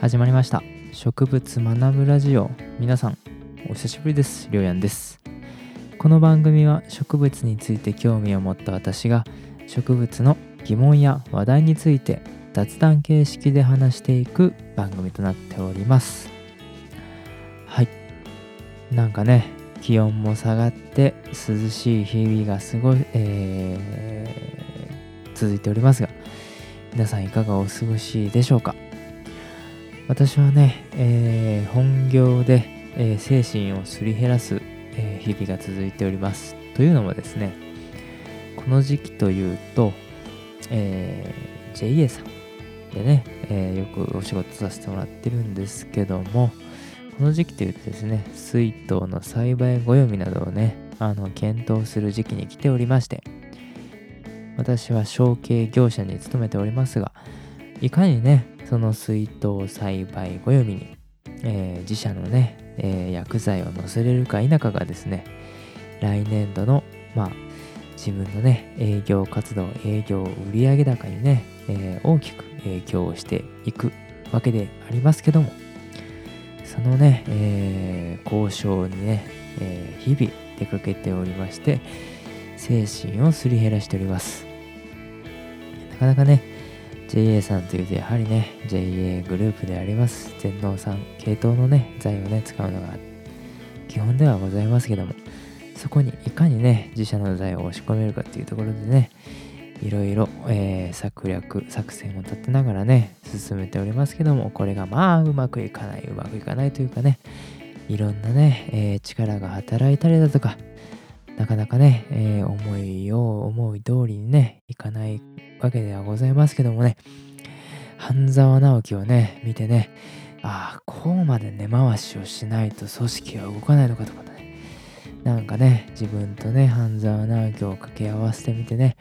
始まりました。植物学ぶラジオ。皆さんお久しぶりです。りょうやんです。この番組は植物について興味を持った私が植物の疑問や話題について雑談形式で話していく番組となっております。はい。なんかね気温も下がって涼しい日々がすごい、えー、続いておりますが皆さんいかがお過ごしでしょうか？私はね、えー、本業で、えー、精神をすり減らす、えー、日々が続いております。というのもですねこの時期というと、え JA さんでね、えよくお仕事させてもらってるんですけどもこの時期というとですね水筒の栽培暦などをねあの検討する時期に来ておりまして私は承継業者に勤めておりますがいかにねその水筒栽培暦に、えー、自社のね、えー、薬剤を載せれるか否かがですね来年度のまあ自分のね営業活動営業売上高にね、えー、大きく影響していくわけでありますけどもそのね、えー、交渉にね、えー、日々出かけておりまして精神をすり減らしております。なかなかね JA さんというとやはりね JA グループであります全農さん系統のね材をね使うのが基本ではございますけどもそこにいかにね自社の材を押し込めるかっていうところでねいろいろ、えー、策略作戦を立てながらね進めておりますけどもこれがまあうまくいかないうまくいかないというかねいろんなね、えー、力が働いたりだとかなかなかね、えー、思いを思い通りにねいかないわけではございますけどもね、半沢直樹をね、見てね、ああ、こうまで根回しをしないと組織は動かないのかとかね、なんかね、自分とね、半沢直樹を掛け合わせてみてね、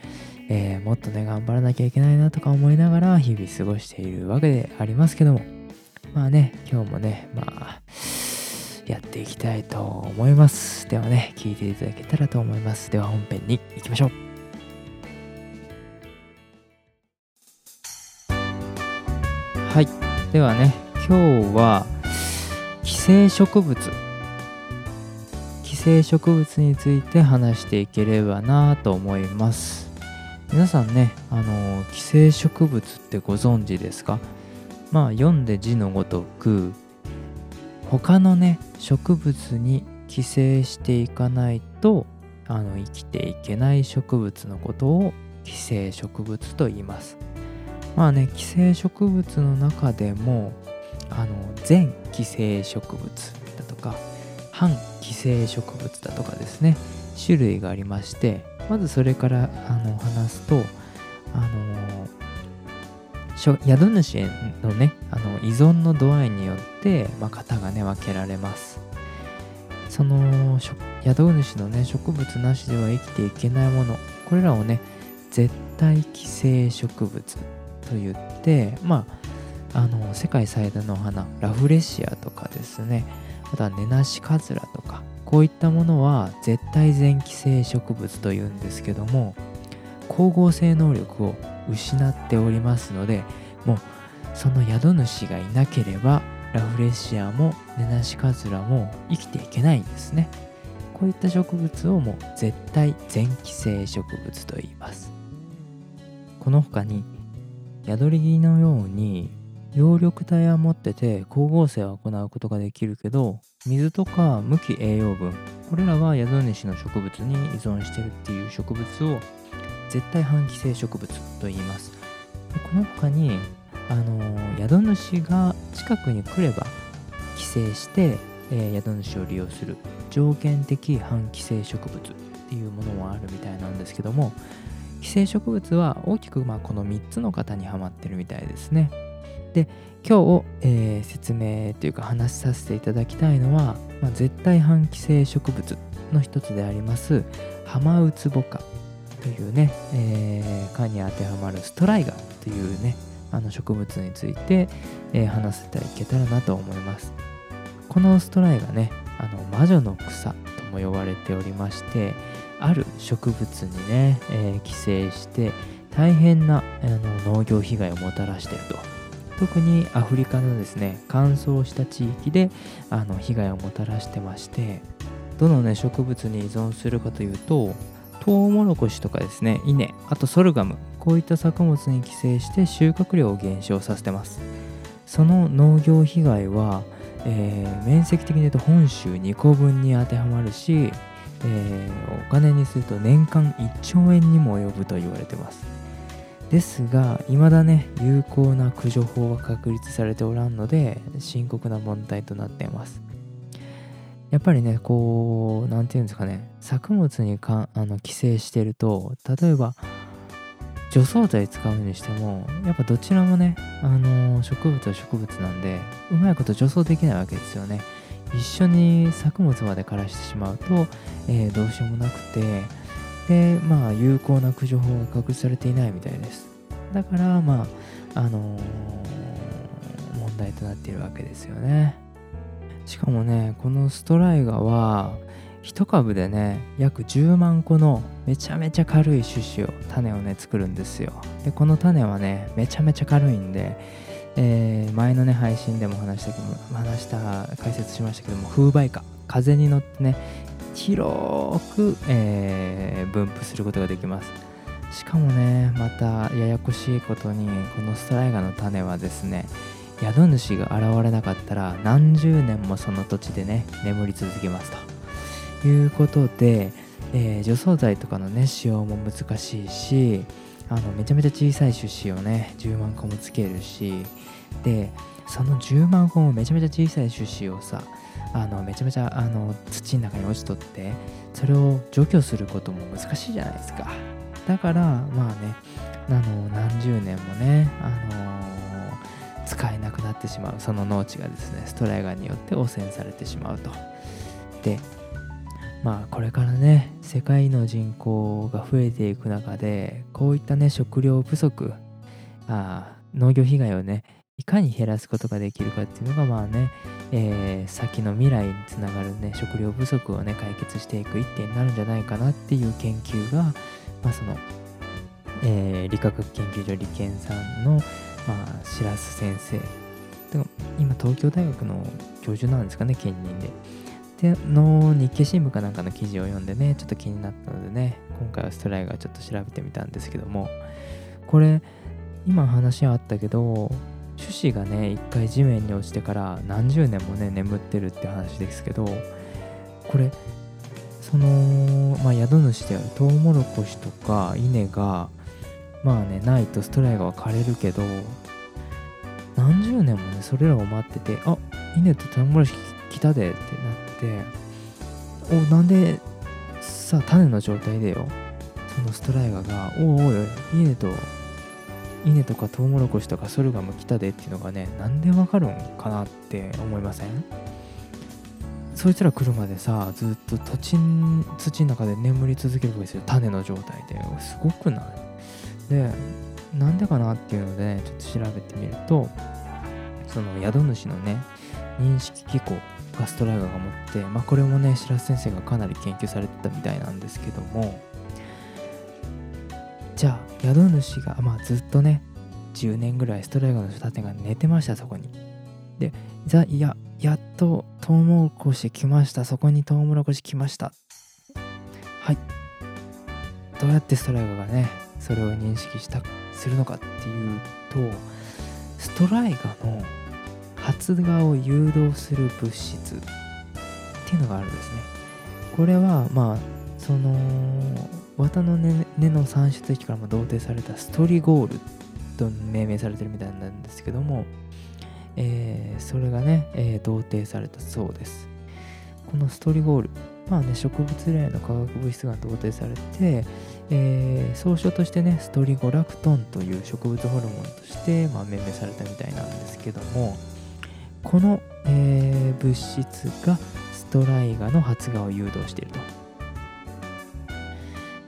えー、もっとね、頑張らなきゃいけないなとか思いながら日々過ごしているわけでありますけども、まあね、今日もね、まあ、やっていきたいと思います。ではね、聞いていただけたらと思います。では本編に行きましょう。はいではね今日は寄生植物寄生植物について話していければなと思います皆さんねあの寄生植物ってご存知ですか？まあ読んで字のごとく他のね植物に寄生していかないとあの生きていけない植物のことを寄生植物と言います。まあね寄生植物の中でもあの全寄生植物だとか反寄生植物だとかですね種類がありましてまずそれからあの話すとあの宿主のねあの依存の度合いによって、まあ、型がね分けられます。その宿主のね植物なしでは生きていけないもの。これらをね絶対寄生植物と言ってまああの世界最大の花ラフレシアとかですね。あとはネナシカズラとか。こういったものは絶対全寄生植物というんですけども光合成能力を失っておりますのでもうその宿主がいなければラフレシアもネナシカズラも生きていけないんですね。こういった植物をもう絶対全寄生植物と言います。この他に宿り木のように葉緑体は持ってて光合成を行うことができるけど水とか無機栄養分これらは宿主の植物に依存してるっていう植物を絶対反寄生植物と言いますこの他にあの宿主が近くに来れば寄生して、えー、宿主を利用する条件的反寄生植物っていうものもあるみたいなんですけども寄生植物は大きくまあこの3つの型にはまってるみたいですね。で今日、えー、説明というか話しさせていただきたいのは、まあ、絶対反寄生植物の一つでありますハマウツボカというね、えー、科に当てはまるストライガーというねあの植物について、えー、話せていけたらなと思います。このストライガーねあの魔女の草とも呼ばれておりましてある植物にね、えー、寄生して大変なあの農業被害をもたらしていると特にアフリカのですね乾燥した地域であの被害をもたらしてましてどのね植物に依存するかというとトウモロコシとかですね稲あとソルガムこういった作物に寄生して収穫量を減少させてます。その農業被害は、えー、面積的に言うと本州2個分に当てはまるし、えー、お金にすると年間1兆円にも及ぶと言われてます。ですが未だね有効な駆除法は確立されておらんので深刻な問題となっています。やっぱりねこう何て言うんですかね作物にかあの寄生してると例えば除草剤使うにしてもやっぱどちらもねあの植物は植物なんでうまいこと除草できないわけですよね。一緒に作物まで枯らしてしまうと、えー、どうしようもなくてでまあ有効な駆除法が確立されていないみたいです。だからまああのー、問題となっているわけですよね。しかもねこのストライガは1株でね約10万個のめちゃめちゃ軽い種子を種をね作るんですよ。でこの種はねめちゃめちゃ軽いんで、えー、前のね配信でも話した話した解説しましたけども風媒花風に乗ってね広く、えー、分布することができます。しかもねまたややこしいことにこのストライガの種はですね宿主が現れなかったら何十年もその土地でね眠り続けますと。いうことで、えー、除草剤とかのね使用も難しいしあのめちゃめちゃ小さい種子をね10万個もつけるしでその10万個もめちゃめちゃ小さい種子をさあのめちゃめちゃあの土の中に落ちとってそれを除去することも難しいじゃないですか。だからまあねあの何十年もね、あの、使えなくなってしまう。その農地がですねストライガーによって汚染されてしまうと。でまあこれからね世界の人口が増えていく中でこういったね食料不足あ農業被害をねいかに減らすことができるかっていうのがまあね、えー、先の未来につながるね食料不足をね解決していく一手になるんじゃないかなっていう研究が、まあ、その、えー、理化学研究所理研さんの、まあ、白洲先生今東京大学の教授なんですかね兼任で。での日経新聞かなんかの記事を読んでねちょっと気になったのでね今回はストライガーちょっと調べてみたんですけどもこれ今話あったけど種子がね一回地面に落ちてから何十年もね眠ってるって話ですけどこれそのまあ宿主であるトウモロコシとか稲がまあねないとストライガーは枯れるけど何十年もねそれらを待っててあ稲とトウモロコシ来たでってなっておなんでさ種の状態でよそのストライガーがおおおい稲と稲とかトウモロコシとかソルガム来たでっていうのがねなんでわかるんかなって思いません？そいつら来るまでさずっと土地土の中で眠り続けるわけですよ。種の状態で。すごくない？でなんでかなっていうので、ね、ちょっと調べてみるとその宿主のね認識機構ガストライガーが持って、まあ、これもね白洲先生がかなり研究されてたみたいなんですけどもじゃあ宿主が、まあ、ずっとね10年ぐらいストライガーの盾が寝てましたそこに。でいややっとトウモロコシ来ましたそこにトウモロコシ来ました。はい。どうやってストライガーがねそれを認識したするのかっていうとストライガの発芽を誘導する物質っていうのがあるんですね。これはまあその綿の根の産出液からも同定されたストリゴールと命名されてるみたいなんですけども、えー、それがね、えー、同定されたそうです。このストリゴールまあね植物由来の化学物質が同定されて、えー、総称としてねストリゴラクトンという植物ホルモンとして、まあ、命名されたみたいなんですけどもこの、えー、物質がストライガの発芽を誘導していると。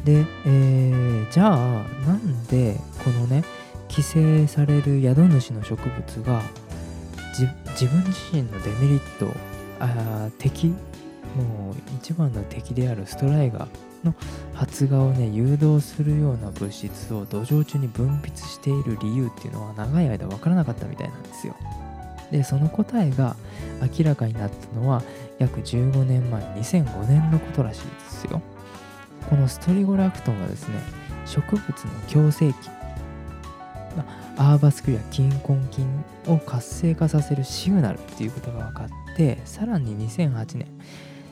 で、えー、じゃあなんでこのね規制される宿主の植物が自分自身のデメリットあ敵もう一番の敵であるストライガーの発芽をね誘導するような物質を土壌中に分泌している理由っていうのは長い間分からなかったみたいなんですよ。でその答えが明らかになったのは約15年前2005年のことらしいですよ。このストリゴラクトンはですね植物の共生菌アーバスクリア菌根菌を活性化させるシグナルっていうことが分かってさらに2008年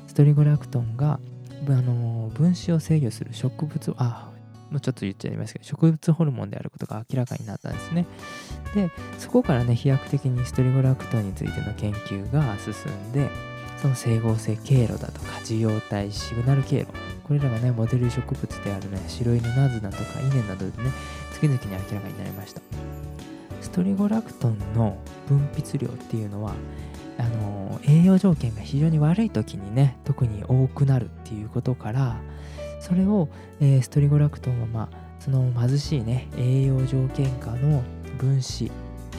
ストリゴラクトンがあの分子を制御する植物あもうちょっと言っちゃいますけど植物ホルモンであることが明らかになったんですね。でそこからね飛躍的にストリゴラクトンについての研究が進んでその整合性経路だとか受容体シグナル経路これらがねモデル植物であるね白犬ナズナとかイネなどでね次々に明らかになりました。ストリゴラクトンの分泌量っていうのはあの栄養条件が非常に悪い時にね特に多くなるっていうことからそれを、えー、ストリゴラクトンはまあその貧しいね栄養条件下の分子、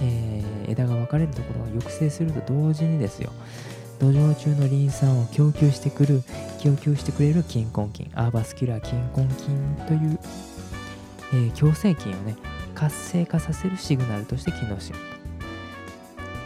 えー、枝が分かれるところを抑制すると同時にですよ土壌中のリン酸を供給してくる供給してくれる菌根菌アーバスキュラー菌根菌という、えー、共生菌をね活性化させるシグナルとして機能しようと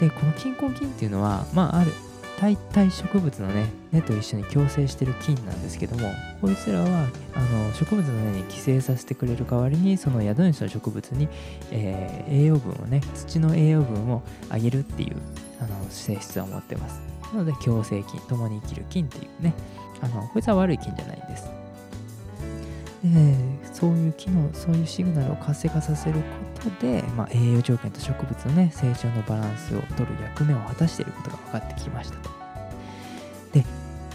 でこの菌根菌っていうのはまあある大体植物のね根と一緒に共生してる菌なんですけどもこいつらはあの植物の根に寄生させてくれる代わりにその宿主の植物に、えー、栄養分をね土の栄養分をあげるっていうあの性質を持ってます。なので共生菌共に生きる菌っていうね。あのこいつは悪い菌じゃないんです。でそういう機能そういうシグナルを活性化させることで、まあ、栄養条件と植物のね成長のバランスを取る役目を果たしていることが分かってきましたと。で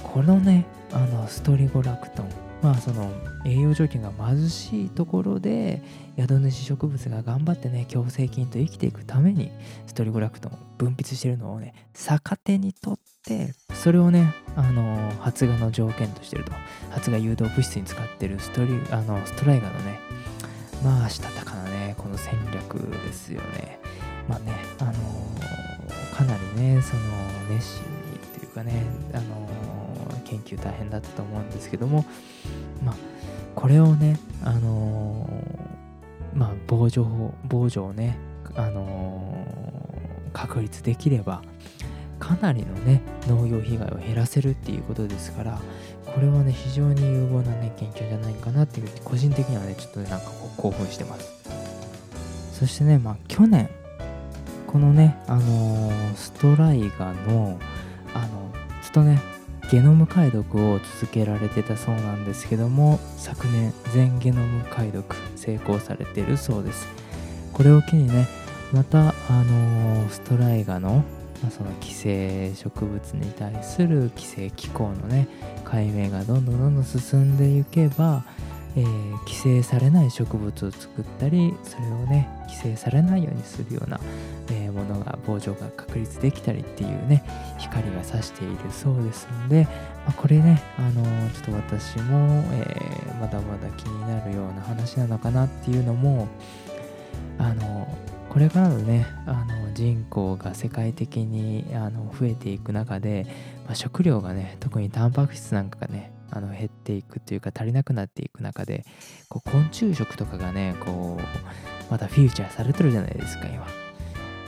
このねあのストリゴラクトンまあその栄養条件が貧しいところで宿主植物が頑張ってね共生菌と生きていくためにストリゴラクトン分泌してるのをね逆手にとってそれをねあの発芽の条件としてると発芽誘導物質に使ってるストリあのストライガーのねまあしたたかなねこの戦略ですよね。まあねあのかなりねその熱心にっていうかねあの研究大変だったと思うんですけどもまあこれをねあのまあ防除防除をねあの確立できればかなりのね農業被害を減らせるっていうことですからこれはね非常に有望なね研究じゃないかなっていうふうに個人的にはねちょっとねなんかこう興奮してます。そしてねまあ去年このねあのー、ストライガのあのずっとねゲノム解読を続けられてたそうなんですけども昨年全ゲノム解読成功されてるそうです。これを機にねまたあのー、ストライガのまあ、その寄生植物に対する寄生機構のね解明がどんどんどんどん進んでいけば、えー、寄生されない植物を作ったりそれをね寄生されないようにするような、えー、ものが防除が確立できたりっていうね光が差しているそうですので、まあ、これねあのー、ちょっと私も、えまだまだ気になるような話なのかなっていうのもあのこれからのねあの人口が世界的にあの増えていく中で、まあ、食料がね特にタンパク質なんかがねあの減っていくというか足りなくなっていく中でこう昆虫食とかがねこうまたフィーチャーされてるじゃないですか今。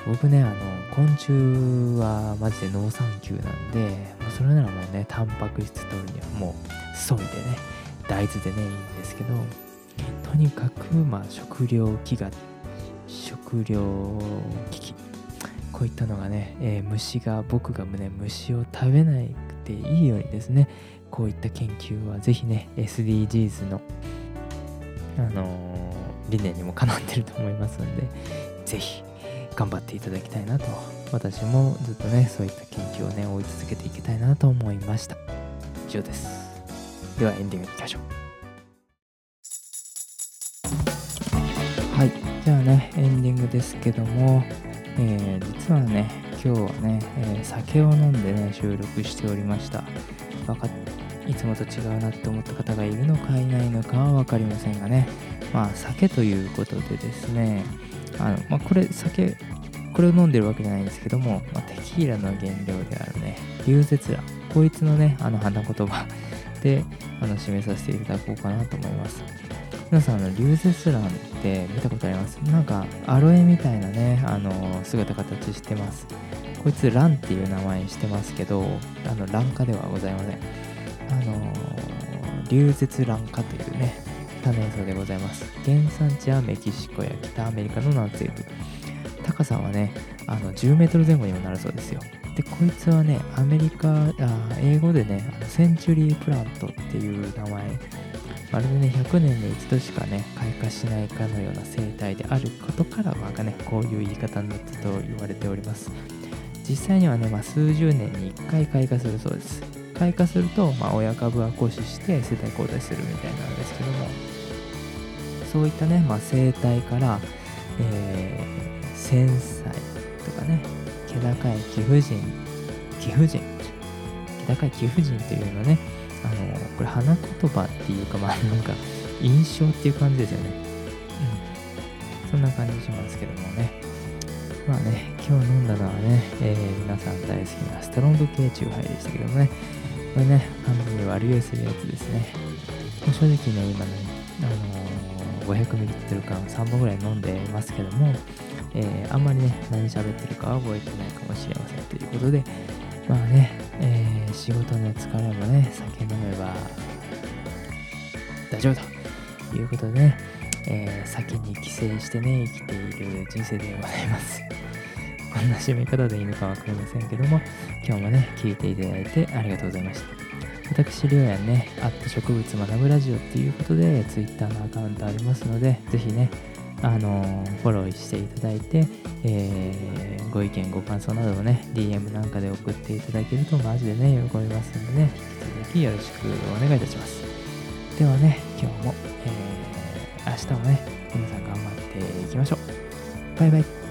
僕ねあの昆虫はマジで農産休なんでそれならもうねタンパク質取るにはもうソイでね大豆でねいいんですけどとにかくまあ食料飢餓食糧危機こういったのがね、えー、虫が僕がね虫を食べなくていいようにですねこういった研究はぜひね SDGs のあのー、理念にもかなってると思いますのでぜひ頑張っていただきたいなと私もずっとねそういった研究をね追い続けていきたいなと思いました。以上です。ではエンディングに行きましょう。はい。じゃあね、エンディングですけども、えー、実はね、今日はね、えー、酒を飲んでね、収録しておりました。わかっいつもと違うなって思った方がいるのかいないのかは分かりませんがね、まあ、酒ということでですね、あのまあ、これ、酒、これを飲んでるわけじゃないんですけども、まあ、テキーラの原料であるね、リュウゼツラ、こいつのね、あの花言葉、てあの締めさせていただこうかなと思います。皆さんあのリュウゼツランって見たことあります？なんかアロエみたいなねあの姿形してます。こいつランっていう名前にしてますけどあのラン科ではございません。あのリュウゼツラン科というね多年草でございます。原産地はメキシコや北アメリカの南西部。高さはねあの10メートル前後にもなるそうですよ。でこいつはねアメリカあ英語でねあのセンチュリープラントっていう名前。まるでね100年に一度しかね開花しないかのような生態であることからまあねこういう言い方になったと言われております。実際にはね、まあ、数十年に1回開花するそうです。開花すると、まあ、親株は枯死して世代交代するみたいなんですけども。そういったね、まあ、生態から、えー、繊細とかね気高い貴婦人貴婦人気高い貴婦人っていうのねあのこれ花言葉っていうかまあなんか印象っていう感じですよね。うん。そんな感じしますけどもね。まあね今日飲んだのはね、えー、皆さん大好きなストロング系チューハイでしたけどもねこれね半分に割り酔いするやつですねもう正直ね今ねあのー、500ml 缶3本ぐらい飲んでますけどもえー、あんまりね、何喋ってるかは覚えてないかもしれませんということで、まあね、えー、仕事の疲れもね、酒飲めば大丈夫ということでね、えー、先に帰省してね、生きている人生でございます。こんな締め方でいいのかわかりませんけども、今日もね、聞いていただいてありがとうございました。私、りょうやんね、あって植物学ぶラジオっていうことで、Twitter のアカウントありますので、ぜひね、あのフォローしていただいて、えー、ご意見ご感想などをね DM なんかで送っていただけるとマジでね喜びますんでね引き続きよろしくお願いいたします。ではね今日も、えー、明日もね皆さん頑張っていきましょう。バイバイ。